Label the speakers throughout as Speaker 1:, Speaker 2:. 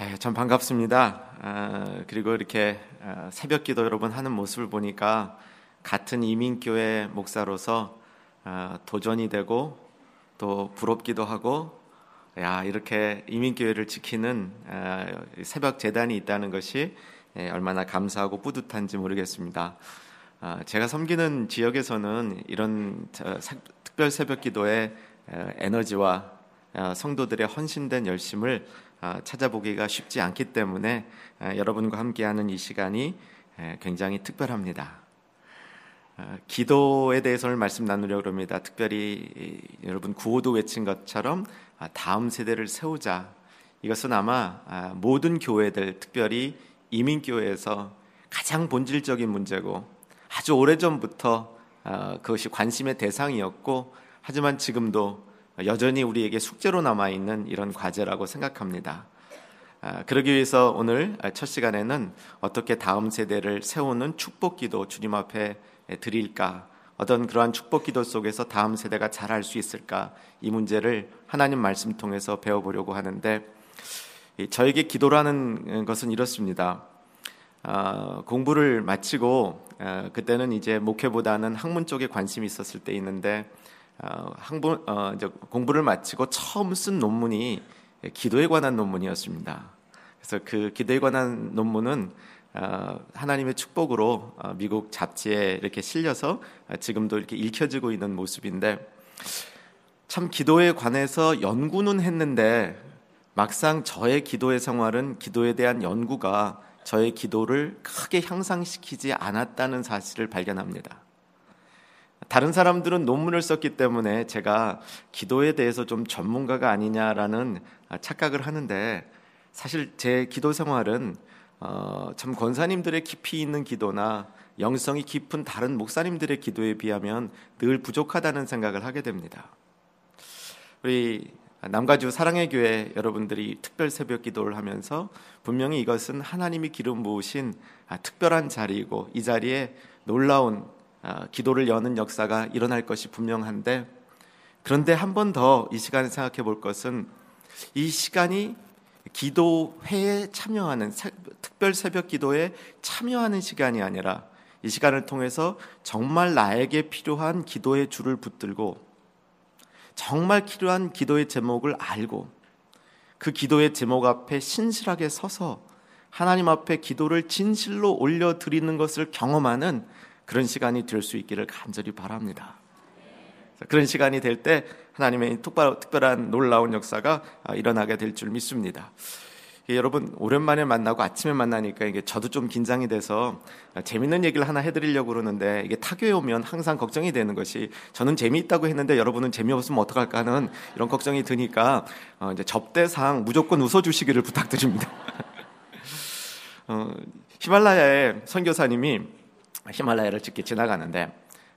Speaker 1: 에, 참 반갑습니다. 아, 그리고 이렇게 아, 새벽 기도 여러분 하는 모습을 보니까 같은 이민교회 목사로서 아, 도전이 되고 또 부럽기도 하고 야 이렇게 이민교회를 지키는 아, 새벽 재단이 있다는 것이 에, 얼마나 감사하고 뿌듯한지 모르겠습니다. 아, 제가 섬기는 지역에서는 이런 특별 새벽 기도에 에너지와 아, 성도들의 헌신된 열심을 아, 찾아보기가 쉽지 않기 때문에 아, 여러분과 함께하는 이 시간이 굉장히 특별합니다. 아, 기도에 대해서 는 말씀 나누려고 합니다. 특별히 여러분 구호도 외친 것처럼 다음 세대를 세우자. 이것은 아마 모든 교회들, 특별히 이민교회에서 가장 본질적인 문제고 아주 오래전부터 그것이 관심의 대상이었고 하지만 지금도 여전히 우리에게 숙제로 남아 있는 이런 과제라고 생각합니다. 아, 그러기 위해서 오늘 첫 시간에는 어떻게 다음 세대를 세우는 축복기도 주님 앞에 드릴까? 어떤 그러한 축복기도 속에서 다음 세대가 잘할 수 있을까? 이 문제를 하나님 말씀 통해서 배워보려고 하는데 저에게 기도라는 것은 이렇습니다. 어, 공부를 마치고 어, 그때는 이제 목회보다는 학문 쪽에 관심이 있었을 때 있는데 어, 항부, 어, 이제 공부를 마치고 처음 쓴 논문이 기도에 관한 논문이었습니다. 그래서 그 기도에 관한 논문은 어, 하나님의 축복으로 어, 미국 잡지에 이렇게 실려서 지금도 이렇게 읽혀지고 있는 모습인데 참 기도에 관해서 연구는 했는데 막상 저의 기도의 생활은 기도에 대한 연구가 저의 기도를 크게 향상시키지 않았다는 사실을 발견합니다. 다른 사람들은 논문을 썼기 때문에 제가 기도에 대해서 좀 전문가가 아니냐라는 착각을 하는데 사실 제 기도 생활은 어, 참 권사님들의 깊이 있는 기도나 영성이 깊은 다른 목사님들의 기도에 비하면 늘 부족하다는 생각을 하게 됩니다. 우리 남가주 사랑의 교회 여러분들이 특별 새벽 기도를 하면서 분명히 이것은 하나님이 기름 부으신 특별한 자리이고 이 자리에 놀라운 아, 기도를 여는 역사가 일어날 것이 분명한데 그런데 한 번 더 이 시간에 생각해 볼 것은 이 시간이 기도회에 참여하는 특별 새벽 기도에 참여하는 시간이 아니라 이 시간을 통해서 정말 나에게 필요한 기도의 줄을 붙들고 정말 필요한 기도의 제목을 알고 그 기도의 제목 앞에 신실하게 서서 하나님 앞에 기도를 진실로 올려 드리는 것을 경험하는 그런 시간이 될 수 있기를 간절히 바랍니다. 그런 시간이 될 때 하나님의 특별한 놀라운 역사가 아, 일어나게 될 줄 믿습니다. 여러분 오랜만에 만나고 아침에 만나니까 이게 저도 좀 긴장이 돼서 재밌는 얘기를 하나 해드리려고 그러는데 이게 타교에 오면 항상 걱정이 되는 것이 저는 재미있다고 했는데 여러분은 재미없으면 어떡할까 하는 이런 걱정이 드니까 어 이제 접대상 무조건 웃어주시기를 부탁드립니다. 어, 히말라야의 선교사님이 히말라야를 찍게 지나가는데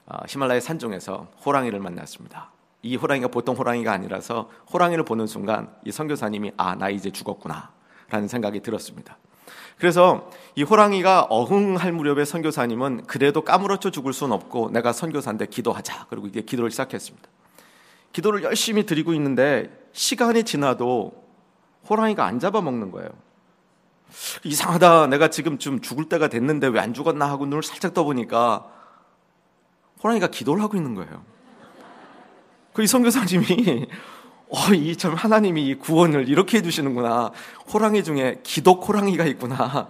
Speaker 1: 어, 히말라야 산 중에서 호랑이를 만났습니다. 이 호랑이가 보통 호랑이가 아니라서 호랑이를 보는 순간 이 선교사님이 아 나 이제 죽었구나 라는 생각이 들었습니다. 그래서 이 호랑이가 어흥할 무렵에 선교사님은 그래도 까무러쳐 죽을 수는 없고 내가 선교사인데 기도하자. 그리고 이게 기도를 시작했습니다. 기도를 열심히 드리고 있는데 시간이 지나도 호랑이가 안 잡아먹는 거예요. 이상하다. 내가 지금 좀 죽을 때가 됐는데 왜 안 죽었나 하고 눈을 살짝 떠보니까 호랑이가 기도를 하고 있는 거예요. 그 이 선교사님이 어, 이 참 하나님이 이 구원을 이렇게 해주시는구나. 호랑이 중에 기독 호랑이가 있구나.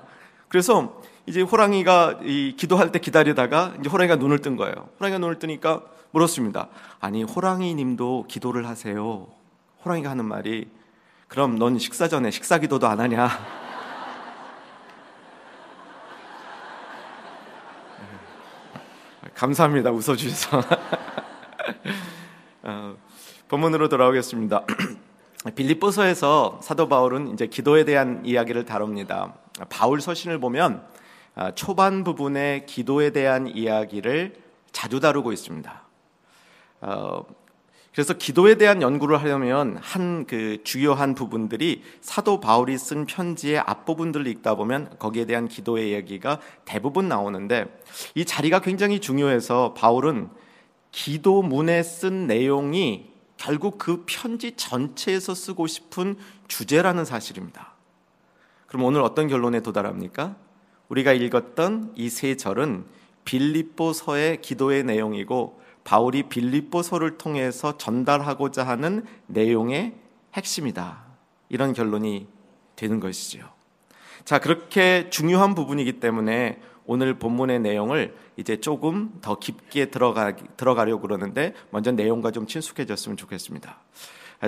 Speaker 1: 그래서 이제 호랑이가 이 기도할 때 기다리다가 이제 호랑이가 눈을 뜬 거예요. 호랑이가 눈을 뜨니까 물었습니다. 아니 호랑이님도 기도를 하세요. 호랑이가 하는 말이 그럼 넌 식사 전에 식사 기도도 안 하냐? 감사합니다. 웃어주셔서. 어, 본문으로 돌아오겠습니다. 빌립보서에서 사도 바울은 이제 기도에 대한 이야기를 다룹니다. 바울 서신을 보면 아, 초반 부분의 기도에 대한 이야기를 자주 다루고 있습니다. 어, 그래서 기도에 대한 연구를 하려면 한 그 주요한 부분들이 사도 바울이 쓴 편지의 앞부분들을 읽다 보면 거기에 대한 기도의 얘기가 대부분 나오는데 이 자리가 굉장히 중요해서 바울은 기도문에 쓴 내용이 결국 그 편지 전체에서 쓰고 싶은 주제라는 사실입니다. 그럼 오늘 어떤 결론에 도달합니까? 우리가 읽었던 이 세 절은 빌립보서의 기도의 내용이고 바울이 빌립보서를 통해서 전달하고자 하는 내용의 핵심이다. 이런 결론이 되는 것이지요. 자, 그렇게 중요한 부분이기 때문에 오늘 본문의 내용을 이제 조금 더 깊게 들어가, 들어가려고 그러는데 먼저 내용과 좀 친숙해졌으면 좋겠습니다.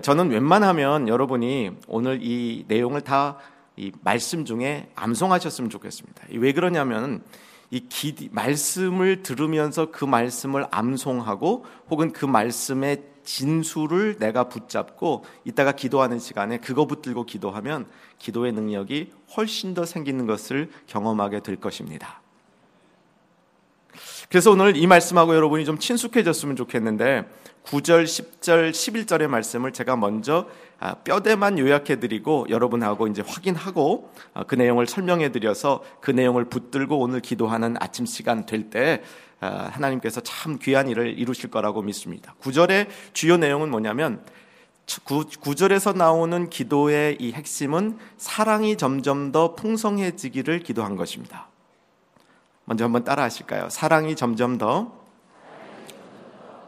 Speaker 1: 저는 웬만하면 여러분이 오늘 이 내용을 다 이 말씀 중에 암송하셨으면 좋겠습니다. 왜 그러냐면 이 기, 말씀을 들으면서 그 말씀을 암송하고 혹은 그 말씀의 진수를 내가 붙잡고 이따가 기도하는 시간에 그거 붙들고 기도하면 기도의 능력이 훨씬 더 생기는 것을 경험하게 될 것입니다. 그래서 오늘 이 말씀하고 여러분이 좀 친숙해졌으면 좋겠는데 9절, 10절, 11절의 말씀을 제가 먼저 아, 뼈대만 요약해 드리고 여러분하고 이제 확인하고 아, 그 내용을 설명해 드려서 그 내용을 붙들고 오늘 기도하는 아침 시간 될때 아, 하나님께서 참 귀한 일을 이루실 거라고 믿습니다. 9절의 주요 내용은 뭐냐면 9, 절에서 나오는 기도의 이 핵심은 사랑이 점점 더 풍성해지기를 기도한 것입니다. 먼저 한번 따라 하실까요? 사랑이 점점 더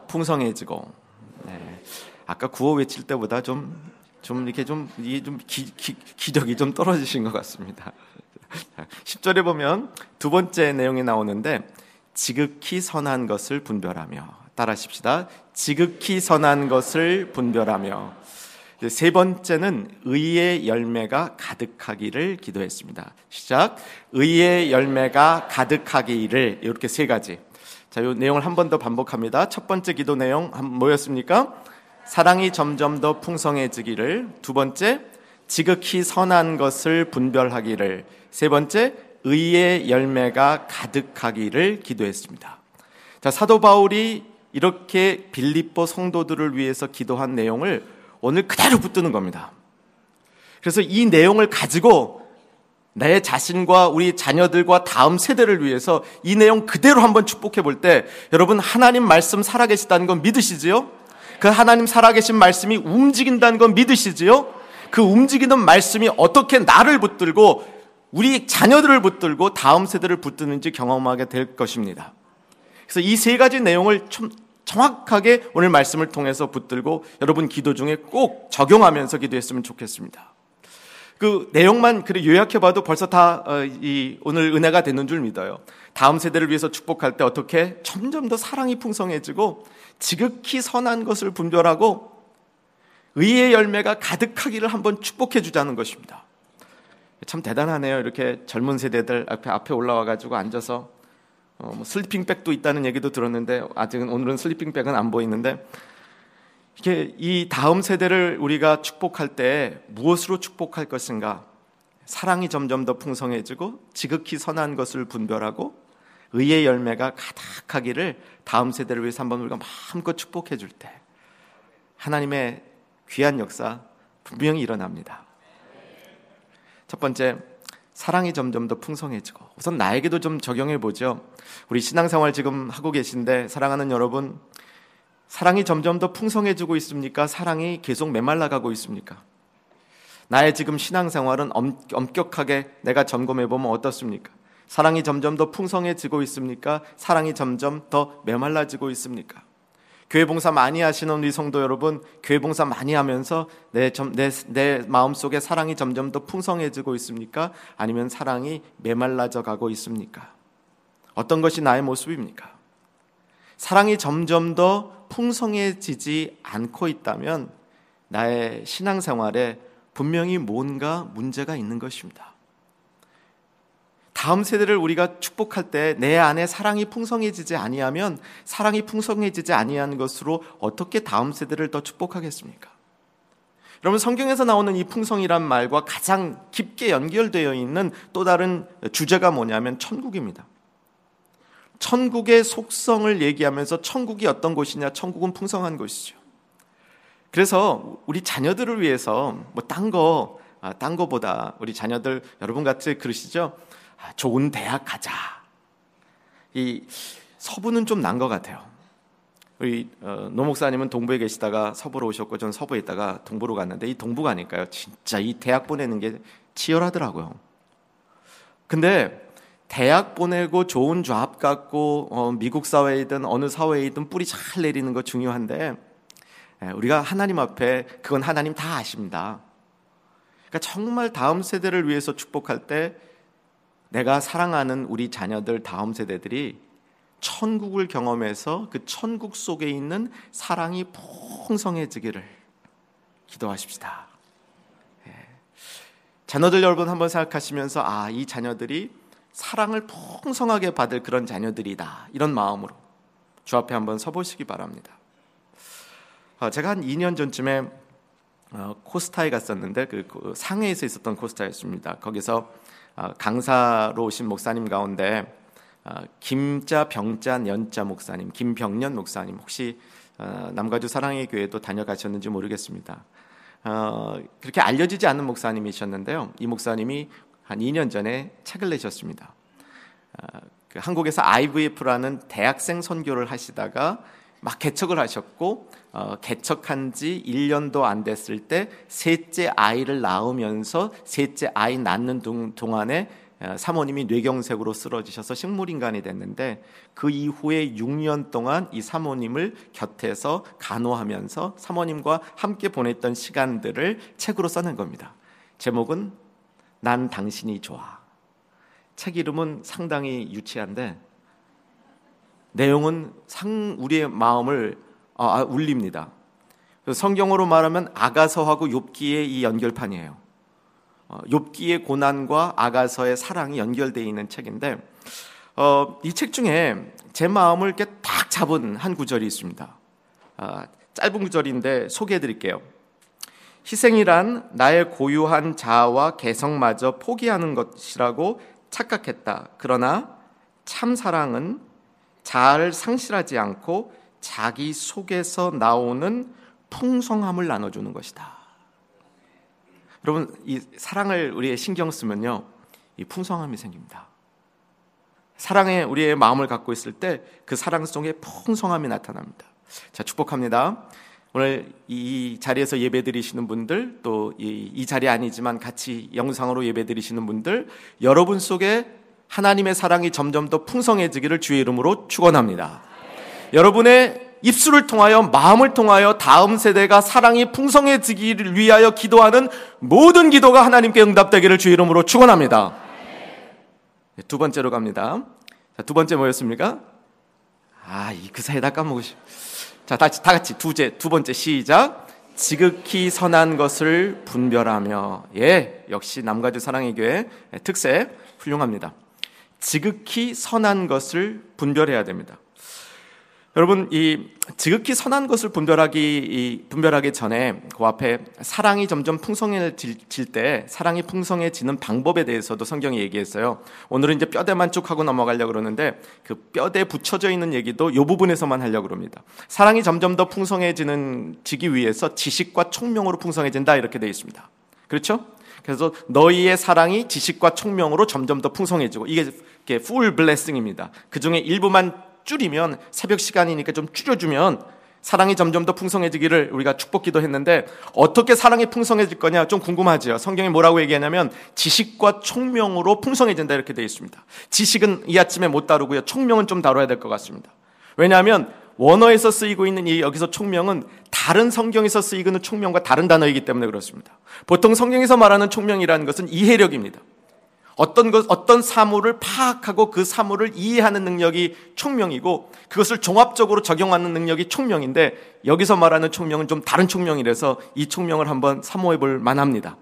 Speaker 1: 풍성해지고. 네. 아까 구호 외칠 때보다 좀, 좀 이렇게 좀, 이게 좀 기, 기, 기력이 좀 떨어지신 것 같습니다. 10절에 보면 두 번째 내용이 나오는데 지극히 선한 것을 분별하며 따라 하십시다. 지극히 선한 것을 분별하며 세 번째는 의의 열매가 가득하기를 기도했습니다. 시작. 의의 열매가 가득하기를 이렇게 세 가지. 자, 이 내용을 한 번 더 반복합니다. 첫 번째 기도 내용 뭐였습니까? 사랑이 점점 더 풍성해지기를. 두 번째, 지극히 선한 것을 분별하기를. 세 번째, 의의 열매가 가득하기를 기도했습니다. 자, 사도 바울이 이렇게 빌립보 성도들을 위해서 기도한 내용을 오늘 그대로 붙드는 겁니다. 그래서 이 내용을 가지고 내 자신과 우리 자녀들과 다음 세대를 위해서 이 내용 그대로 한번 축복해 볼 때 여러분 하나님 말씀 살아계시다는 건 믿으시지요? 그 하나님 살아계신 말씀이 움직인다는 건 믿으시지요? 그 움직이는 말씀이 어떻게 나를 붙들고 우리 자녀들을 붙들고 다음 세대를 붙드는지 경험하게 될 것입니다. 그래서 이 세 가지 내용을 좀 정확하게 오늘 말씀을 통해서 붙들고 여러분 기도 중에 꼭 적용하면서 기도했으면 좋겠습니다. 그 내용만 그래 요약해봐도 벌써 다이 어, 오늘 은혜가 되는 줄 믿어요. 다음 세대를 위해서 축복할 때 어떻게 점점 더 사랑이 풍성해지고 지극히 선한 것을 분별하고 의의 열매가 가득하기를 한번 축복해 주자는 것입니다. 참 대단하네요. 이렇게 젊은 세대들 앞에 앞에 올라와 가지고 앉아서 어, 뭐 슬리핑백도 있다는 얘기도 들었는데 아직은 오늘은 슬리핑백은 안 보이는데 이게 이 다음 세대를 우리가 축복할 때 무엇으로 축복할 것인가? 사랑이 점점 더 풍성해지고 지극히 선한 것을 분별하고 의의 열매가 가득하기를 다음 세대를 위해서 한번 우리가 마음껏 축복해 줄 때 하나님의 귀한 역사 분명히 일어납니다. 첫 번째 사랑이 점점 더 풍성해지고 우선 나에게도 좀 적용해 보죠. 우리 신앙생활 지금 하고 계신데 사랑하는 여러분 사랑이 점점 더 풍성해지고 있습니까? 사랑이 계속 메말라 가고 있습니까? 나의 지금 신앙생활은 엄, 엄격하게 내가 점검해 보면 어떻습니까? 사랑이 점점 더 풍성해지고 있습니까? 사랑이 점점 더 메말라지고 있습니까? 교회 봉사 많이 하시는 우리 성도 여러분, 교회 봉사 많이 하면서 내, 내, 내 마음속에 사랑이 점점 더 풍성해지고 있습니까? 아니면 사랑이 메말라져 가고 있습니까? 어떤 것이 나의 모습입니까? 사랑이 점점 더 풍성해지지 않고 있다면 나의 신앙생활에 분명히 뭔가 문제가 있는 것입니다. 다음 세대를 우리가 축복할 때 내 안에 사랑이 풍성해지지 아니하면 사랑이 풍성해지지 아니한 것으로 어떻게 다음 세대를 더 축복하겠습니까? 여러분 성경에서 나오는 이 풍성이란 말과 가장 깊게 연결되어 있는 또 다른 주제가 뭐냐면 천국입니다. 천국의 속성을 얘기하면서 천국이 어떤 곳이냐? 천국은 풍성한 곳이죠. 그래서 우리 자녀들을 위해서 뭐 딴 거, 아, 딴 거보다 우리 자녀들 여러분 같이 그러시죠? 아, 좋은 대학 가자. 이 서부는 좀 난 것 같아요. 우리 어, 노 목사님은 동부에 계시다가 서부로 오셨고 저는 서부에 있다가 동부로 갔는데 이 동부가 아닐까요? 진짜 이 대학 보내는 게 치열하더라고요. 근데 대학 보내고 좋은 잡 갖고 어, 미국 사회이든 어느 사회이든 뿌리 잘 내리는 거 중요한데 예, 우리가 하나님 앞에 그건 하나님 다 아십니다. 그러니까 정말 다음 세대를 위해서 축복할 때 내가 사랑하는 우리 자녀들 다음 세대들이 천국을 경험해서 그 천국 속에 있는 사랑이 풍성해지기를 기도하십시다. 예. 자녀들 여러분 한번 생각하시면서 아, 이 자녀들이 사랑을 풍성하게 받을 그런 자녀들이다. 이런 마음으로 주 앞에 한번 서보시기 바랍니다. 어, 제가 한 2년 전쯤에 어, 코스타에 갔었는데 그, 그 상해에서 있었던 코스타였습니다. 거기서 어, 강사로 오신 목사님 가운데 김자 병자 년자 목사님, 김병년 목사님 혹시 남가주 사랑의 교회도 다녀가셨는지 모르겠습니다. 그렇게 알려지지 않는 목사님이셨는데요. 이 목사님이 한 2년 전에 책을 내셨습니다. 그 한국에서 IVF라는 대학생 선교를 하시다가 막 개척을 하셨고 어, 개척한 지 1년도 안 됐을 때 셋째 아이를 낳으면서 셋째 아이 낳는 동안에 어, 사모님이 뇌경색으로 쓰러지셔서 식물인간이 됐는데 그 이후에 6년 동안 이 사모님을 곁에서 간호하면서 사모님과 함께 보냈던 시간들을 책으로 써낸 겁니다. 제목은 난 당신이 좋아. 책 이름은 상당히 유치한데 내용은 상 우리의 마음을 아, 아 울립니다. 성경으로 말하면 아가서하고 욥기의 이 연결판이에요. 어, 욥기의 고난과 아가서의 사랑이 연결되어 있는 책인데 어, 이 책 중에 제 마음을 이렇게 딱 잡은 한 구절이 있습니다. 아, 짧은 구절인데 소개해 드릴게요. 희생이란 나의 고유한 자아와 개성마저 포기하는 것이라고 착각했다. 그러나 참 사랑은 자아를 상실하지 않고 자기 속에서 나오는 풍성함을 나눠주는 것이다. 여러분, 이 사랑을 우리의 신경 쓰면요, 이 풍성함이 생깁니다. 사랑에 우리의 마음을 갖고 있을 때 그 사랑 속에 풍성함이 나타납니다. 자, 축복합니다. 오늘 이 자리에서 예배 드리시는 분들, 또 이 자리 아니지만 같이 영상으로 예배 드리시는 분들, 여러분 속에 하나님의 사랑이 점점 더 풍성해지기를 주의 이름으로 축원합니다. 여러분의 입술을 통하여 마음을 통하여 다음 세대가 사랑이 풍성해지기를 위하여 기도하는 모든 기도가 하나님께 응답되기를 주의 이름으로 축원합니다. 네, 두 번째로 갑니다. 자, 두 번째 뭐였습니까? 아, 이 그 사이다 까먹으시. 자, 다, 다 같이 두제 두 번째 시작. 지극히 선한 것을 분별하며 예, 역시 남가주 사랑의 교회 특색 훌륭합니다. 지극히 선한 것을 분별해야 됩니다. 여러분 이 지극히 선한 것을 분별하기 분별하기 전에 그 앞에 사랑이 점점 풍성해질 때 사랑이 풍성해지는 방법에 대해서도 성경이 얘기했어요. 오늘은 이제 뼈대만 쭉 하고 넘어가려고 그러는데 그 뼈대에 붙여져 있는 얘기도 이 부분에서만 하려고 그럽니다. 사랑이 점점 더 풍성해지는 지기 위해서 지식과 총명으로 풍성해진다 이렇게 되어 있습니다. 그렇죠? 그래서 너희의 사랑이 지식과 총명으로 점점 더 풍성해지고 이게 풀 블레싱입니다. 그 중에 일부만 줄이면 새벽 시간이니까 좀 줄여주면 사랑이 점점 더 풍성해지기를 우리가 축복기도 했는데 어떻게 사랑이 풍성해질 거냐 좀 궁금하지요. 성경이 뭐라고 얘기하냐면 지식과 총명으로 풍성해진다 이렇게 되어 있습니다. 지식은 이 아침에 못 다루고요. 총명은 좀 다뤄야 될 것 같습니다. 왜냐하면 원어에서 쓰이고 있는 이 여기서 총명은 다른 성경에서 쓰이고 있는 총명과 다른 단어이기 때문에 그렇습니다. 보통 성경에서 말하는 총명이라는 것은 이해력입니다. 어떤 것, 어떤 사물을 파악하고 그 사물을 이해하는 능력이 총명이고 그것을 종합적으로 적용하는 능력이 총명인데 여기서 말하는 총명은 좀 다른 총명이라서 이 총명을 한번 사모해 볼 만합니다.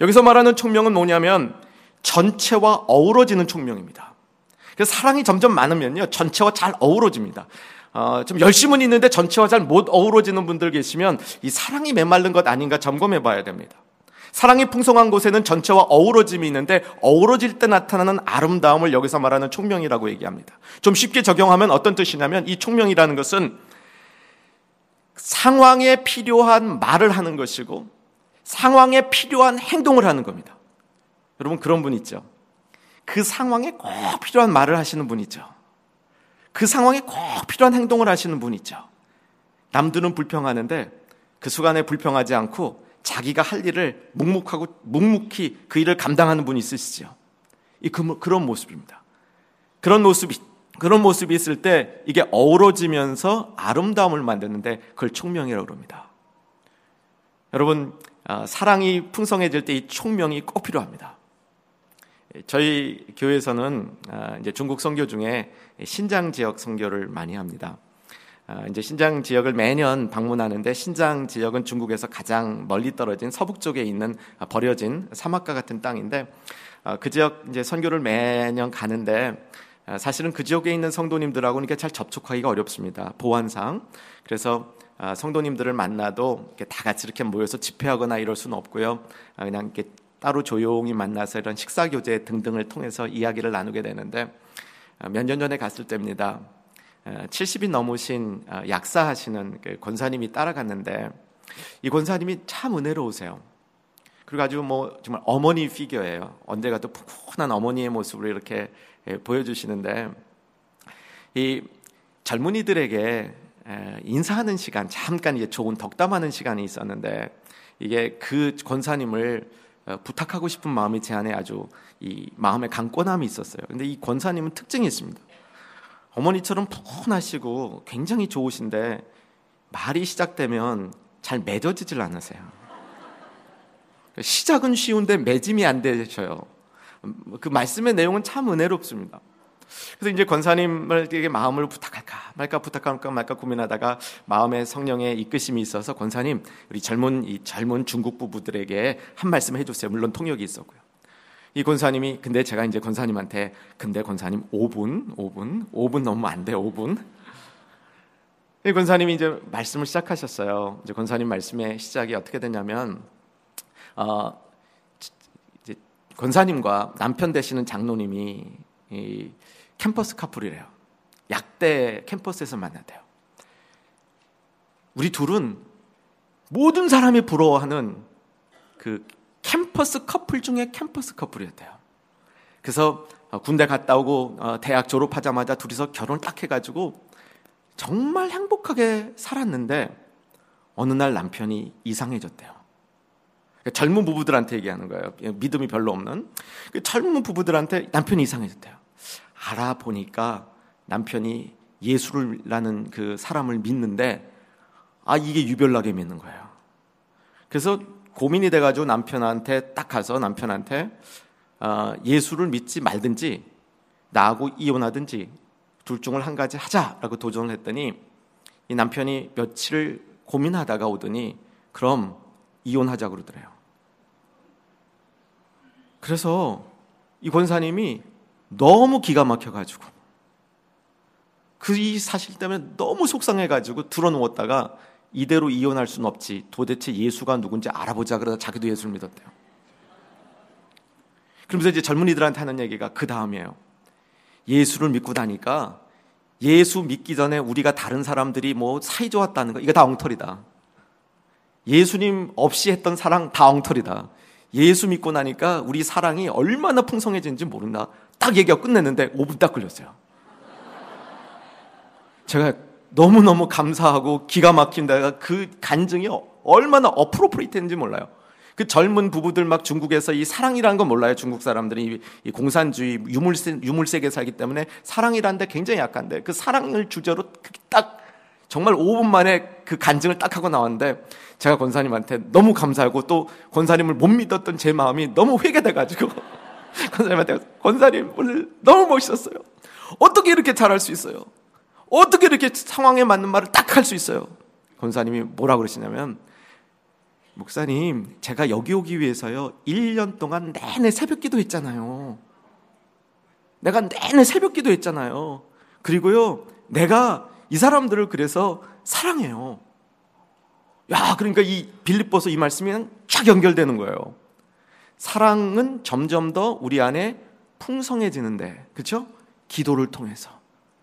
Speaker 1: 여기서 말하는 총명은 뭐냐면 전체와 어우러지는 총명입니다. 그래서 사랑이 점점 많으면요 전체와 잘 어우러집니다. 어, 좀 열심은 있는데 전체와 잘 못 어우러지는 분들 계시면 이 사랑이 메말른 것 아닌가 점검해 봐야 됩니다. 사랑이 풍성한 곳에는 전체와 어우러짐이 있는데 어우러질 때 나타나는 아름다움을 여기서 말하는 총명이라고 얘기합니다. 좀 쉽게 적용하면 어떤 뜻이냐면 이 총명이라는 것은 상황에 필요한 말을 하는 것이고 상황에 필요한 행동을 하는 겁니다. 여러분 그런 분 있죠. 그 상황에 꼭 필요한 말을 하시는 분 있죠. 그 상황에 꼭 필요한 행동을 하시는 분 있죠. 남들은 불평하는데 그 순간에 불평하지 않고 자기가 할 일을 묵묵하고 묵묵히 그 일을 감당하는 분이 있으시죠. 이 그, 그런 모습입니다. 그런 모습이 그런 모습이 있을 때 이게 어우러지면서 아름다움을 만드는데 그걸 총명이라고 그럽니다. 여러분 아, 사랑이 풍성해질 때 이 총명이 꼭 필요합니다. 저희 교회에서는 아, 이제 중국 선교 중에 신장 지역 선교를 많이 합니다. 아, 이제 신장 지역을 매년 방문하는데 신장 지역은 중국에서 가장 멀리 떨어진 서북 쪽에 있는 버려진 사막과 같은 땅인데 그 지역 이제 선교를 매년 가는데 사실은 그 지역에 있는 성도님들하고는 잘 접촉하기가 어렵습니다. 보안상. 그래서 성도님들을 만나도 이렇게 다 같이 이렇게 모여서 집회하거나 이럴 수는 없고요. 그냥 이렇게 따로 조용히 만나서 이런 식사 교제 등등을 통해서 이야기를 나누게 되는데 어, 몇년 전에 갔을 때입니다. 70이 어, 넘으신 어, 약사하시는 그 권사님이 따라갔는데 이 권사님이 참 은혜로우세요. 그리고 아주 뭐 정말 어머니 피규어예요. 언제 가도 푸근한 어머니의 모습을 이렇게 예, 보여주시는데 이 젊은이들에게 인사하는 시간 잠깐 이제 좋은 덕담하는 시간이 있었는데 이게 그 권사님을 어, 부탁하고 싶은 마음이 제 안에 아주 이 마음의 강권함이 있었어요. 근데 이 권사님은 특징이 있습니다. 어머니처럼 푸근하시고 굉장히 좋으신데 말이 시작되면 잘 맺어지질 않으세요. 시작은 쉬운데 맺음이 안 되셔요. 그 말씀의 내용은 참 은혜롭습니다. 그래서 이제 권사님을 마음을 부탁할까 말까 부탁할까 말까 고민하다가 마음에 성령의 이끄심이 있어서 권사님 우리 젊은 이 젊은 중국 부부들에게 한 말씀 해주세요. 물론 통역이 있었고요. 이 권사님이 근데 제가 이제 권사님한테 근데 권사님 5분 5분 5분 넘으면 안돼 5분 이 권사님이 이제 말씀을 시작하셨어요. 이제 권사님 말씀의 시작이 어떻게 되냐면 어, 이제 권사님과 남편 되시는 장로님이 이 캠퍼스 커플이래요. 약대 캠퍼스에서 만났대요. 우리 둘은 모든 사람이 부러워하는 그 캠퍼스 커플 중에 캠퍼스 커플이었대요. 그래서 어, 군대 갔다 오고 어, 대학 졸업하자마자 둘이서 결혼 딱 해가지고 정말 행복하게 살았는데 어느 날 남편이 이상해졌대요. 그러니까 젊은 부부들한테 얘기하는 거예요. 믿음이 별로 없는 그 젊은 부부들한테 남편이 이상해졌대요. 알아보니까 남편이 예수라는 그 사람을 믿는데 아 이게 유별나게 믿는 거예요. 그래서 고민이 돼가지고 남편한테 딱 가서 남편한테 어, 예수를 믿지 말든지 나하고 이혼하든지 둘 중을 한 가지 하자라고 도전을 했더니 이 남편이 며칠 고민하다가 오더니 그럼 이혼하자 그러더래요. 그래서 이 권사님이 너무 기가 막혀가지고 그 이 사실 때문에 너무 속상해가지고 들어누웠다가 이대로 이혼할 수는 없지. 도대체 예수가 누군지 알아보자 그러다 자기도 예수를 믿었대요. 그러면서 이제 젊은이들한테 하는 얘기가 그 다음이에요. 예수를 믿고 다니까 예수 믿기 전에 우리가 다른 사람들이 뭐 사이 좋았다는 거 이거 다 엉터리다. 예수님 없이 했던 사랑 다 엉터리다. 예수 믿고 나니까 우리 사랑이 얼마나 풍성해진지 모른다. 딱 얘기하고 끝냈는데 5분 딱 걸렸어요. 제가 너무너무 감사하고 기가 막힌다. 그 간증이 얼마나 어프로프리트했는지 몰라요. 그 젊은 부부들 막 중국에서 이 사랑이라는 건 몰라요. 중국 사람들이 이 공산주의 유물세, 유물세계 살기 때문에 사랑이라는 데 굉장히 약한데 그 사랑을 주제로 딱 정말 5분 만에 그 간증을 딱 하고 나왔는데 제가 권사님한테 너무 감사하고 또 권사님을 못 믿었던 제 마음이 너무 회개돼가지고 권사님한테 권사님 오늘 너무 멋있었어요. 어떻게 이렇게 잘할 수 있어요? 어떻게 이렇게 상황에 맞는 말을 딱 할 수 있어요? 권사님이 뭐라 그러시냐면 목사님 제가 여기 오기 위해서요 1년 동안 내내 새벽 기도 했잖아요. 내가 내내 새벽 기도 했잖아요. 그리고요 내가 이 사람들을 그래서 사랑해요. 야, 그러니까 이 빌립보서 이 말씀이 쫙 연결되는 거예요. 사랑은 점점 더 우리 안에 풍성해지는데, 그렇죠? 기도를 통해서,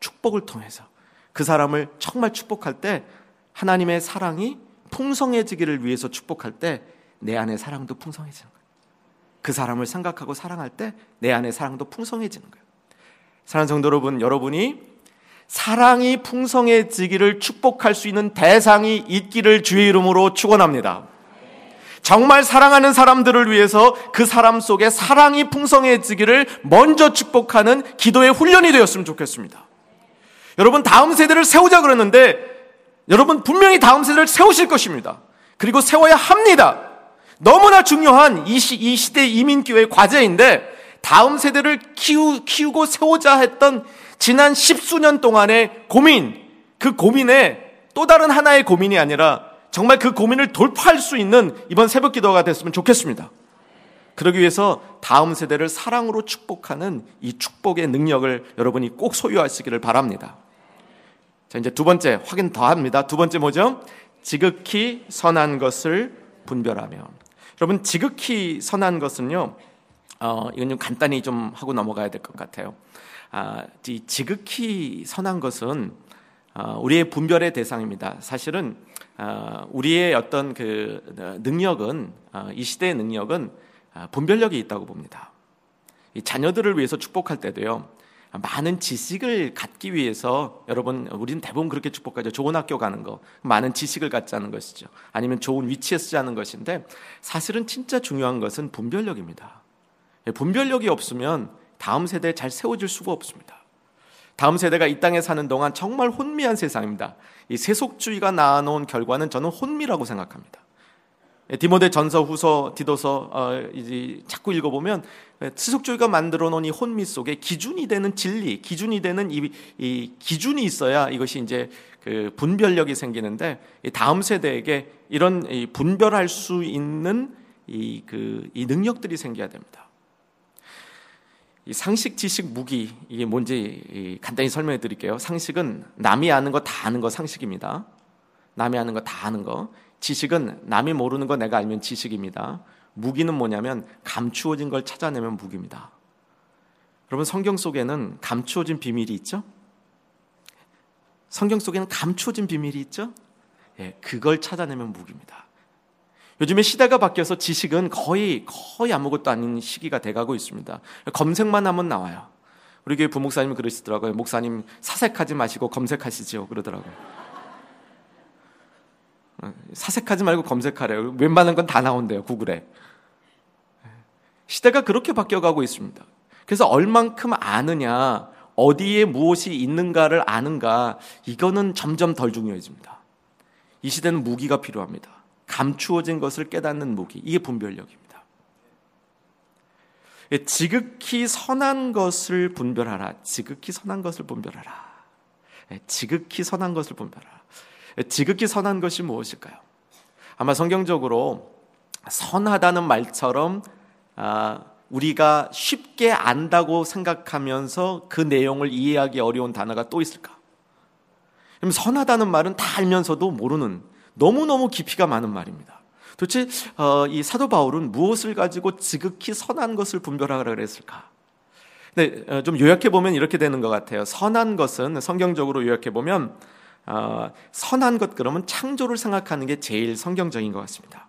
Speaker 1: 축복을 통해서 그 사람을 정말 축복할 때 하나님의 사랑이 풍성해지기를 위해서 축복할 때 내 안에 사랑도 풍성해지는 거예요. 그 사람을 생각하고 사랑할 때 내 안에 사랑도 풍성해지는 거예요. 사랑하는 성도 여러분, 여러분이 사랑이 풍성해지기를 축복할 수 있는 대상이 있기를 주의 이름으로 축원합니다. 정말 사랑하는 사람들을 위해서 그 사람 속에 사랑이 풍성해지기를 먼저 축복하는 기도의 훈련이 되었으면 좋겠습니다. 여러분 다음 세대를 세우자 그랬는데 여러분 분명히 다음 세대를 세우실 것입니다. 그리고 세워야 합니다. 너무나 중요한 이, 시, 이 시대 이민교회 과제인데 다음 세대를 키우, 키우고 세우자 했던 지난 십수년 동안의 고민, 그 고민에 또 다른 하나의 고민이 아니라 정말 그 고민을 돌파할 수 있는 이번 새벽 기도가 됐으면 좋겠습니다. 그러기 위해서 다음 세대를 사랑으로 축복하는 이 축복의 능력을 여러분이 꼭 소유하시기를 바랍니다. 자, 이제 두 번째 확인 더 합니다. 두 번째 뭐죠? 지극히 선한 것을 분별하며. 여러분, 지극히 선한 것은요, 어, 이건 좀 간단히 좀 하고 넘어가야 될 것 같아요. 아, 이 지극히 선한 것은 어, 우리의 분별의 대상입니다. 사실은 어, 우리의 어떤 그 능력은 어, 이 시대의 능력은 어, 분별력이 있다고 봅니다. 이 자녀들을 위해서 축복할 때도요. 많은 지식을 갖기 위해서 여러분 우리는 대부분 그렇게 축복하죠. 좋은 학교 가는 거, 많은 지식을 갖자는 것이죠. 아니면 좋은 위치에 쓰자는 것인데 사실은 진짜 중요한 것은 분별력입니다. 예, 분별력이 없으면 다음 세대에 잘 세워질 수가 없습니다. 다음 세대가 이 땅에 사는 동안 정말 혼미한 세상입니다. 이 세속주의가 낳아놓은 결과는 저는 혼미라고 생각합니다. 예, 디모데 전서, 후서, 디도서 어, 이제 자꾸 읽어보면 예, 세속주의가 만들어 놓은 이 혼미 속에 기준이 되는 진리, 기준이 되는 이, 이 기준이 있어야 이것이 이제 그 분별력이 생기는데 다음 세대에게 이런 분별할 수 있는 이, 그, 이 능력들이 생겨야 됩니다. 이 상식, 지식, 무기 이게 뭔지 간단히 설명해 드릴게요. 상식은 남이 아는 거 다 아는 거 상식입니다. 남이 아는 거 다 아는 거. 지식은 남이 모르는 거 내가 알면 지식입니다. 무기는 뭐냐면 감추어진 걸 찾아내면 무기입니다. 여러분 성경 속에는 감추어진 비밀이 있죠? 성경 속에는 감추어진 비밀이 있죠? 예, 그걸 찾아내면 무기입니다. 요즘에 시대가 바뀌어서 지식은 거의 거의 아무것도 아닌 시기가 돼가고 있습니다. 검색만 하면 나와요. 우리 교회 부목사님 그러시더라고요. 목사님 사색하지 마시고 검색하시죠. 그러더라고요. 사색하지 말고 검색하래요. 웬만한 건 다 나온대요. 구글에. 시대가 그렇게 바뀌어가고 있습니다. 그래서 얼만큼 아느냐, 어디에 무엇이 있는가를 아는가, 이거는 점점 덜 중요해집니다. 이 시대는 무기가 필요합니다. 감추어진 것을 깨닫는 무기. 이게 분별력입니다. 예, 지극히 선한 것을 분별하라. 지극히 선한 것을 분별하라. 예, 지극히 선한 것을 분별하라. 예, 지극히 선한 것이 무엇일까요? 아마 성경적으로 선하다는 말처럼 아, 우리가 쉽게 안다고 생각하면서 그 내용을 이해하기 어려운 단어가 또 있을까? 그럼 선하다는 말은 다 알면서도 모르는 너무너무 깊이가 많은 말입니다. 도대체 어, 이 사도 바울은 무엇을 가지고 지극히 선한 것을 분별하라 그랬을까? 네, 어, 좀 요약해 보면 이렇게 되는 것 같아요. 선한 것은 성경적으로 요약해 보면 어, 선한 것 그러면 창조를 생각하는 게 제일 성경적인 것 같습니다.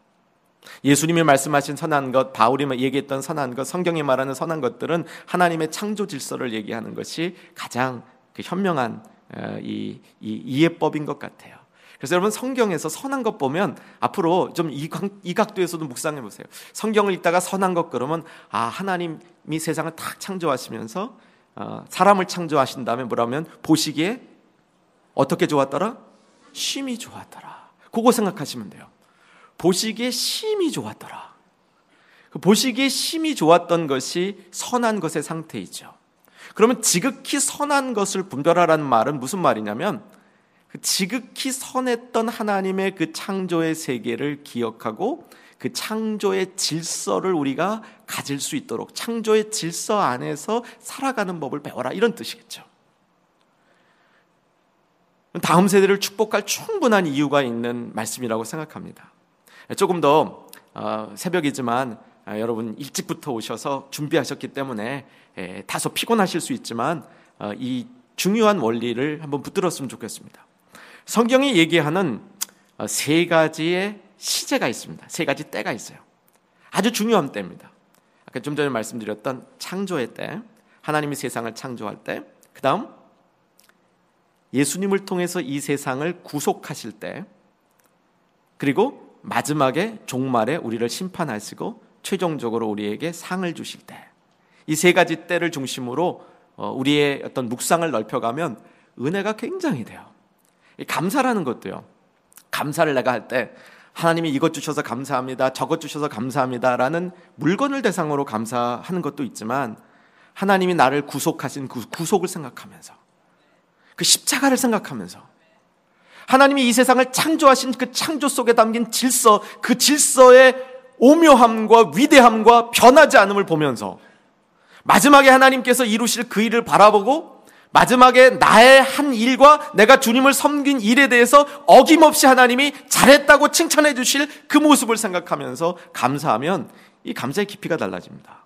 Speaker 1: 예수님이 말씀하신 선한 것, 바울이 얘기했던 선한 것, 성경이 말하는 선한 것들은 하나님의 창조 질서를 얘기하는 것이 가장 그 현명한 어, 이, 이 이해법인 것 같아요. 그래서 여러분 성경에서 선한 것 보면 앞으로 좀 이 각도에서도 묵상해 보세요. 성경을 읽다가 선한 것 그러면 아 하나님이 세상을 탁 창조하시면서 어, 사람을 창조하신 다음에 뭐라면 보시기에 어떻게 좋았더라? 심이 좋았더라. 그거 생각하시면 돼요. 보시기에 심이 좋았더라. 그 보시기에 심이 좋았던 것이 선한 것의 상태이죠. 그러면 지극히 선한 것을 분별하라는 말은 무슨 말이냐면 그 지극히 선했던 하나님의 그 창조의 세계를 기억하고 그 창조의 질서를 우리가 가질 수 있도록 창조의 질서 안에서 살아가는 법을 배워라 이런 뜻이겠죠. 다음 세대를 축복할 충분한 이유가 있는 말씀이라고 생각합니다. 조금 더 어, 새벽이지만 아, 여러분 일찍부터 오셔서 준비하셨기 때문에 다소 피곤하실 수 있지만 어, 이 중요한 원리를 한번 붙들었으면 좋겠습니다. 성경이 얘기하는 어, 세 가지의 시제가 있습니다. 세 가지 때가 있어요. 아주 중요한 때입니다. 아까 좀 전에 말씀드렸던 창조의 때, 하나님이 세상을 창조할 때, 그 다음 예수님을 통해서 이 세상을 구속하실 때 그리고 마지막에 종말에 우리를 심판하시고 최종적으로 우리에게 상을 주실 때 이 세 가지 때를 중심으로 어, 우리의 어떤 묵상을 넓혀가면 은혜가 굉장히 돼요. 감사라는 것도요. 감사를 내가 할 때 하나님이 이것 주셔서 감사합니다. 저것 주셔서 감사합니다라는 물건을 대상으로 감사하는 것도 있지만 하나님이 나를 구속하신 그 구속을 생각하면서 그 십자가를 생각하면서 하나님이 이 세상을 창조하신 그 창조 속에 담긴 질서, 그 질서의 오묘함과 위대함과 변하지 않음을 보면서 마지막에 하나님께서 이루실 그 일을 바라보고 마지막에 나의 한 일과 내가 주님을 섬긴 일에 대해서 어김없이 하나님이 잘했다고 칭찬해 주실 그 모습을 생각하면서 감사하면 이 감사의 깊이가 달라집니다.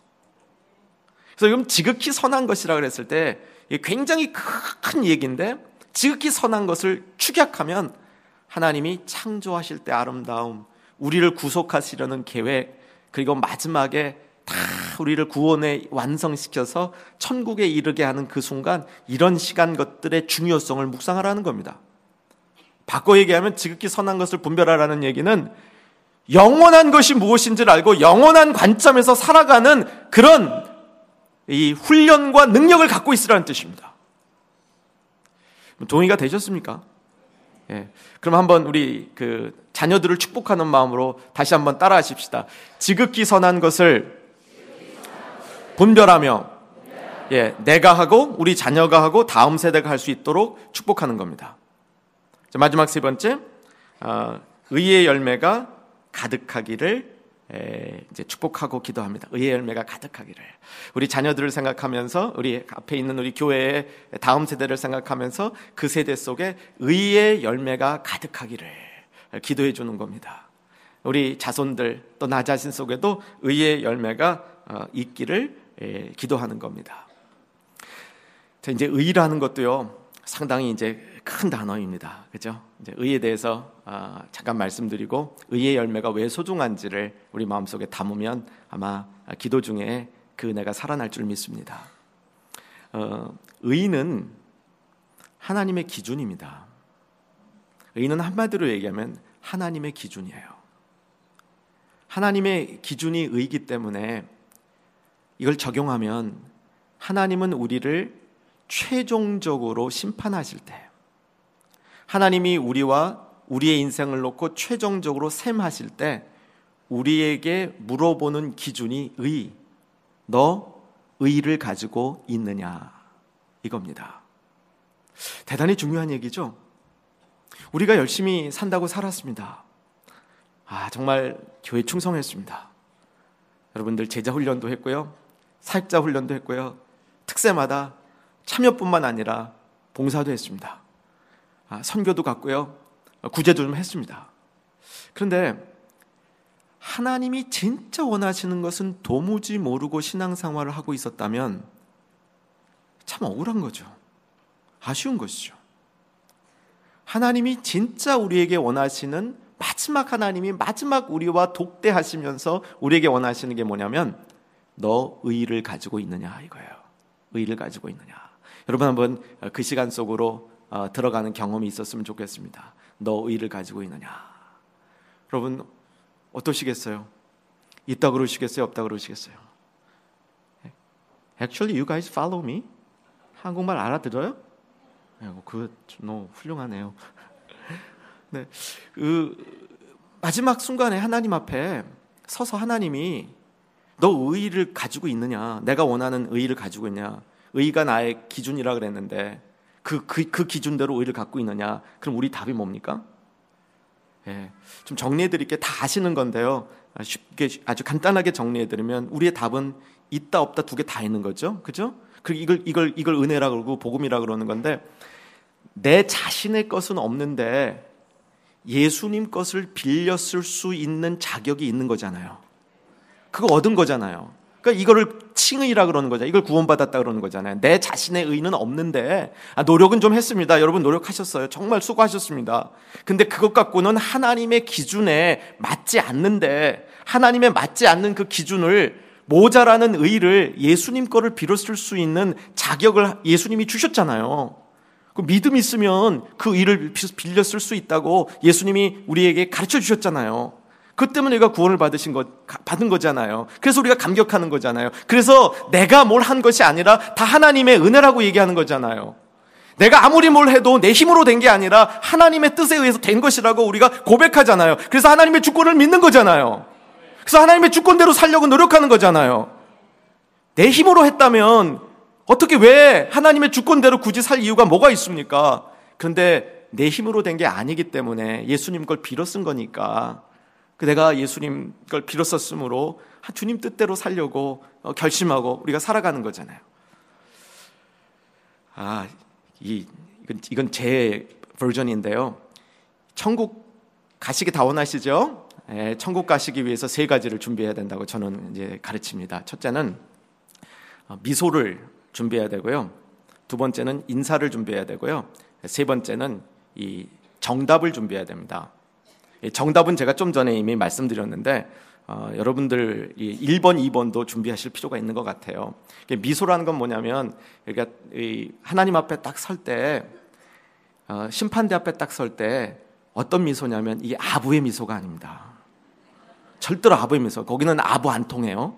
Speaker 1: 그래서 지금 지극히 선한 것이라 그랬을 때 굉장히 큰 얘기인데 지극히 선한 것을 축약하면 하나님이 창조하실 때 아름다움, 우리를 구속하시려는 계획, 그리고 마지막에 다 우리를 구원에 완성시켜서 천국에 이르게 하는 그 순간 이런 시간 것들의 중요성을 묵상하라는 겁니다. 바꿔 얘기하면 지극히 선한 것을 분별하라는 얘기는 영원한 것이 무엇인지를 알고 영원한 관점에서 살아가는 그런 이 훈련과 능력을 갖고 있으라는 뜻입니다. 동의가 되셨습니까? 예. 그럼 한번 우리 그 자녀들을 축복하는 마음으로 다시 한번 따라 하십시다. 지극히 선한 것을 분별하며 예, 내가 하고 우리 자녀가 하고 다음 세대가 할 수 있도록 축복하는 겁니다. 자, 마지막 세 번째, 어, 의의 열매가 가득하기를 에, 이제 축복하고 기도합니다. 의의 열매가 가득하기를. 우리 자녀들을 생각하면서 우리 앞에 있는 우리 교회의 다음 세대를 생각하면서 그 세대 속에 의의 열매가 가득하기를 기도해 주는 겁니다. 우리 자손들 또 나 자신 속에도 의의 열매가 어, 있기를 예, 기도하는 겁니다. 자, 이제 의라는 것도요, 상당히 이제 큰 단어입니다. 그죠? 이제 의에 대해서 아, 잠깐 말씀드리고 의의 열매가 왜 소중한지를 우리 마음속에 담으면 아마 기도 중에 그 은혜가 살아날 줄 믿습니다. 어, 의는 하나님의 기준입니다. 의는 한마디로 얘기하면 하나님의 기준이에요. 하나님의 기준이 의기 때문에 이걸 적용하면 하나님은 우리를 최종적으로 심판하실 때 하나님이 우리와 우리의 인생을 놓고 최종적으로 셈하실 때 우리에게 물어보는 기준이 의. 너 의를 가지고 있느냐? 이겁니다. 대단히 중요한 얘기죠? 우리가 열심히 산다고 살았습니다. 아, 정말 교회 충성했습니다. 여러분들 제자 훈련도 했고요. 사역자 훈련도 했고요. 특세마다 참여뿐만 아니라 봉사도 했습니다. 아, 선교도 갔고요. 구제도 좀 했습니다. 그런데 하나님이 진짜 원하시는 것은 도무지 모르고 신앙생활을 하고 있었다면 참 억울한 거죠. 아쉬운 것이죠. 하나님이 진짜 우리에게 원하시는 마지막 하나님이 마지막 우리와 독대하시면서 우리에게 원하시는 게 뭐냐면 너 의를 가지고 있느냐 이거예요. 의를 가지고 있느냐. 여러분 한번 그 시간 속으로 어, 들어가는 경험이 있었으면 좋겠습니다. 너 의를 가지고 있느냐? 여러분 어떠시겠어요? 있다 그러시겠어요? 없다 그러시겠어요? Actually, you guys follow me. 한국말 알아들어요? 네, 그 너무 훌륭하네요. 네, 그 마지막 순간에 하나님 앞에 서서 하나님이 너 의의를 가지고 있느냐? 내가 원하는 의의를 가지고 있냐? 의의가 나의 기준이라 그랬는데 그, 그, 그 기준대로 의의를 갖고 있느냐? 그럼 우리 답이 뭡니까? 예, 좀 정리해드릴게 다 아시는 건데요. 아, 쉽게 아주 간단하게 정리해드리면 우리의 답은 있다 없다 두 개 다 있는 거죠, 그죠? 그리고 이걸 이걸 이걸 은혜라 그러고 복음이라 그러는 건데 내 자신의 것은 없는데 예수님 것을 빌렸을 수 있는 자격이 있는 거잖아요. 그거 얻은 거잖아요. 그러니까 이거를 칭의라 그러는 거죠. 이걸 구원받았다 그러는 거잖아요. 내 자신의 의는 없는데 아, 노력은 좀 했습니다. 여러분 노력하셨어요. 정말 수고하셨습니다. 근데 그것 갖고는 하나님의 기준에 맞지 않는데 하나님의 맞지 않는 그 기준을 모자라는 의를 예수님 거를 빌었을 수 있는 자격을 예수님이 주셨잖아요. 그 믿음 있으면 그 일을 빌려 쓸 수 있다고 예수님이 우리에게 가르쳐 주셨잖아요. 그 때문에 우리가 구원을 받으신 것, 받은 거잖아요. 그래서 우리가 감격하는 거잖아요. 그래서 내가 뭘 한 것이 아니라 다 하나님의 은혜라고 얘기하는 거잖아요. 내가 아무리 뭘 해도 내 힘으로 된 게 아니라 하나님의 뜻에 의해서 된 것이라고 우리가 고백하잖아요. 그래서 하나님의 주권을 믿는 거잖아요. 그래서 하나님의 주권대로 살려고 노력하는 거잖아요. 내 힘으로 했다면 어떻게 왜 하나님의 주권대로 굳이 살 이유가 뭐가 있습니까? 그런데 내 힘으로 된 게 아니기 때문에 예수님 걸 빌어 쓴 거니까 그 내가 예수님 걸 빌어 썼으므로 주님 뜻대로 살려고 어, 결심하고 우리가 살아가는 거잖아요. 아, 이, 이건, 이건 제 버전인데요. 천국 가시기 다 원하시죠? 예, 천국 가시기 위해서 세 가지를 준비해야 된다고 저는 이제 가르칩니다. 첫째는 어, 미소를 준비해야 되고요. 두 번째는 인사를 준비해야 되고요. 세 번째는 이 정답을 준비해야 됩니다. 정답은 제가 좀 전에 이미 말씀드렸는데 어, 여러분들 1번, 2번도 준비하실 필요가 있는 것 같아요. 미소라는 건 뭐냐면 그러니까 하나님 앞에 딱 설 때, 어, 심판대 앞에 딱 설 때 어떤 미소냐면 이게 아부의 미소가 아닙니다. 절대로 아부의 미소. 거기는 아부 안 통해요.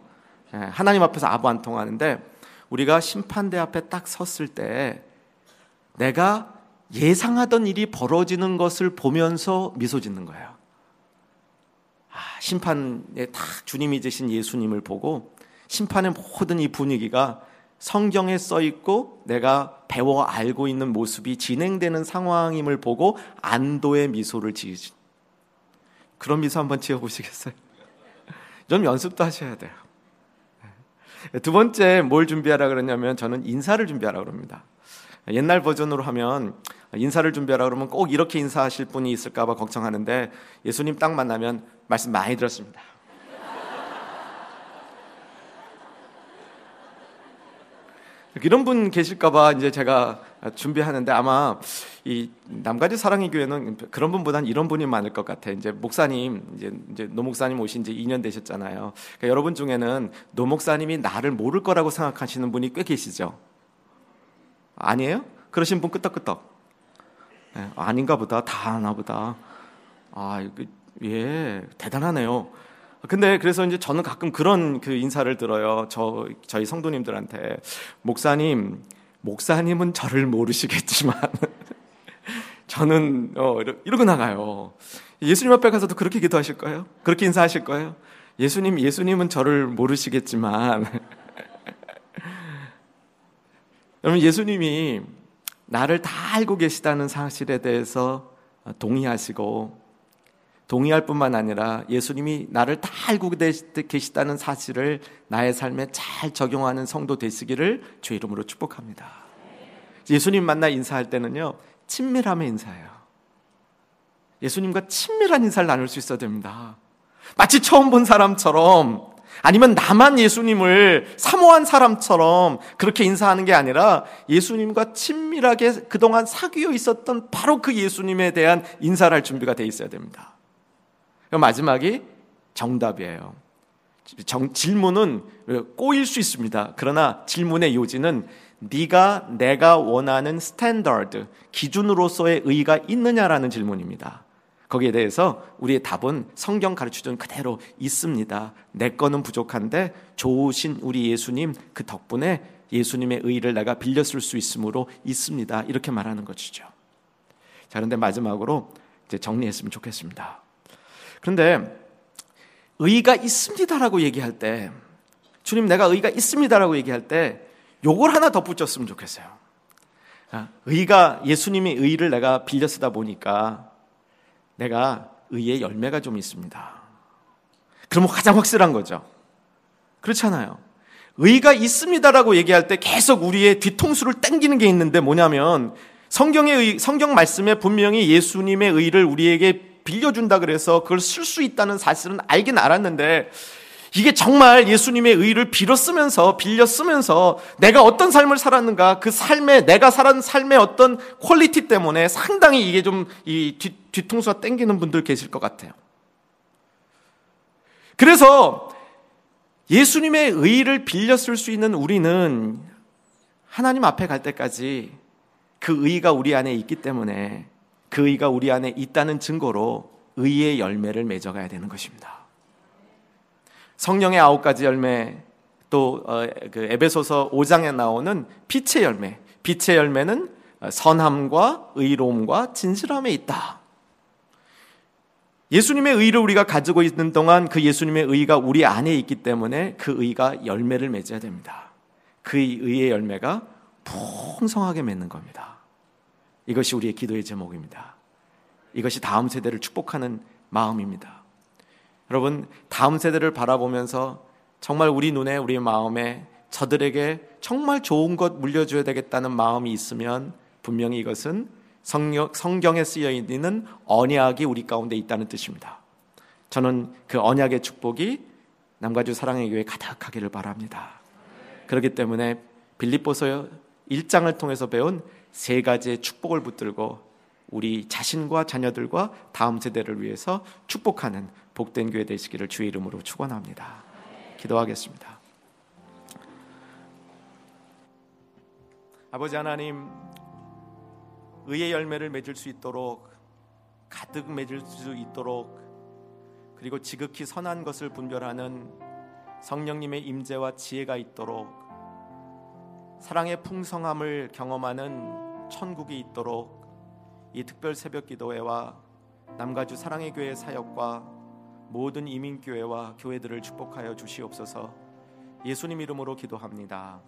Speaker 1: 예, 하나님 앞에서 아부 안 통하는데 우리가 심판대 앞에 딱 섰을 때 내가 예상하던 일이 벌어지는 것을 보면서 미소 짓는 거예요. 아, 심판에 딱 주님이 되신 예수님을 보고 심판의 모든 이 분위기가 성경에 써 있고 내가 배워 알고 있는 모습이 진행되는 상황임을 보고 안도의 미소를 지으신 그런 미소 한번 지어 보시겠어요? 좀 연습도 하셔야 돼요. 네. 두 번째 뭘 준비하라 그러냐면 저는 인사를 준비하라 그럽니다. 옛날 버전으로 하면 인사를 준비하라 그러면 꼭 이렇게 인사하실 분이 있을까봐 걱정하는데 예수님 딱 만나면 말씀 많이 들었습니다. 이런 분 계실까봐 이제 제가 준비하는데 아마 이 남가주 사랑의 교회는 그런 분보다는 이런 분이 많을 것 같아. 이제 목사님 이제 이제 노 목사님 오신 지 2년 되셨잖아요. 그러니까 여러분 중에는 노 목사님이 나를 모를 거라고 생각하시는 분이 꽤 계시죠. 아니에요? 그러신 분 끄떡끄떡. 네, 아닌가 보다. 다 아나 보다. 아, 예, 대단하네요. 근데 그래서 이제 저는 가끔 그런 그 인사를 들어요. 저 저희 성도님들한테 목사님, 목사님은 저를 모르시겠지만 저는 어 이러고 나가요. 예수님 앞에 가서도 그렇게 기도하실 거예요? 그렇게 인사하실 거예요? 예수님, 예수님은 저를 모르시겠지만 여러분 예수님이 나를 다 알고 계시다는 사실에 대해서 동의하시고 동의할 뿐만 아니라 예수님이 나를 다 알고 계시다는 사실을 나의 삶에 잘 적용하는 성도 되시기를 주 이름으로 축복합니다. 예수님 만나 인사할 때는요, 친밀함의 인사예요. 예수님과 친밀한 인사를 나눌 수 있어야 됩니다. 마치 처음 본 사람처럼 아니면 나만 예수님을 사모한 사람처럼 그렇게 인사하는 게 아니라 예수님과 친밀하게 그동안 사귀어 있었던 바로 그 예수님에 대한 인사를 할 준비가 돼 있어야 됩니다. 마지막이 정답이에요. 정, 질문은 꼬일 수 있습니다. 그러나 질문의 요지는 네가 내가 원하는 스탠더드 기준으로서의 의의가 있느냐라는 질문입니다. 거기에 대해서 우리의 답은 성경 가르치던 그대로 있습니다. 내 거는 부족한데 좋으신 우리 예수님 그 덕분에 예수님의 의를 내가 쓸수 있으므로 있습니다. 이렇게 말하는 것이죠. 자, 그런데 마지막으로 이제 정리했으면 좋겠습니다. 그런데 의가 있습니다라고 얘기할 때 주님 내가 의가 있습니다라고 얘기할 때 요걸 하나 덧붙였으면 좋겠어요. 아, 의가 예수님의 의를 내가 빌려 쓰다 보니까 내가 의의 열매가 좀 있습니다. 그러면 가장 확실한 거죠. 그렇잖아요. 의가 있습니다라고 얘기할 때 계속 우리의 뒤통수를 땡기는 게 있는데 뭐냐면 성경의 의, 성경 말씀에 분명히 예수님의 의를 우리에게 빌려준다 그래서 그걸 쓸 수 있다는 사실은 알긴 알았는데 이게 정말 예수님의 의를 빌어 쓰면서 빌려 쓰면서 내가 어떤 삶을 살았는가 그 삶에 내가 살았는 삶의 어떤 퀄리티 때문에 상당히 이게 좀 이 뒤통수가 땡기는 분들 계실 것 같아요. 그래서 예수님의 의를 빌려 쓸 수 있는 우리는 하나님 앞에 갈 때까지 그 의가 우리 안에 있기 때문에 그 의가 우리 안에 있다는 증거로 의의 열매를 맺어가야 되는 것입니다. 성령의 아홉 가지 열매 또 어, 그 에베소서 5장에 나오는 빛의 열매. 빛의 열매는 선함과 의로움과 진실함에 있다. 예수님의 의를 우리가 가지고 있는 동안 그 예수님의 의가 우리 안에 있기 때문에 그 의가 열매를 맺어야 됩니다. 그 의의 열매가 풍성하게 맺는 겁니다. 이것이 우리의 기도의 제목입니다. 이것이 다음 세대를 축복하는 마음입니다. 여러분, 다음 세대를 바라보면서 정말 우리 눈에, 우리 마음에 저들에게 정말 좋은 것 물려줘야 되겠다는 마음이 있으면 분명히 이것은 성령, 성경에 쓰여 있는 언약이 우리 가운데 있다는 뜻입니다. 저는 그 언약의 축복이 남가주 사랑의 교회 가득하기를 바랍니다. 그렇기 때문에 빌립보서 1장을 통해서 배운 세 가지의 축복을 붙들고 우리 자신과 자녀들과 다음 세대를 위해서 축복하는 복된 교회 되시기를 주의 이름으로 축원합니다. 기도하겠습니다. 아버지 하나님 의의 열매를 맺을 수 있도록 가득 맺을 수 있도록 그리고 지극히 선한 것을 분별하는 성령님의 임재와 지혜가 있도록 사랑의 풍성함을 경험하는 천국이 있도록 이 특별 새벽 기도회와 남가주 사랑의 교회 사역과 모든 이민교회와 교회들을 축복하여 주시옵소서 예수님 이름으로 기도합니다.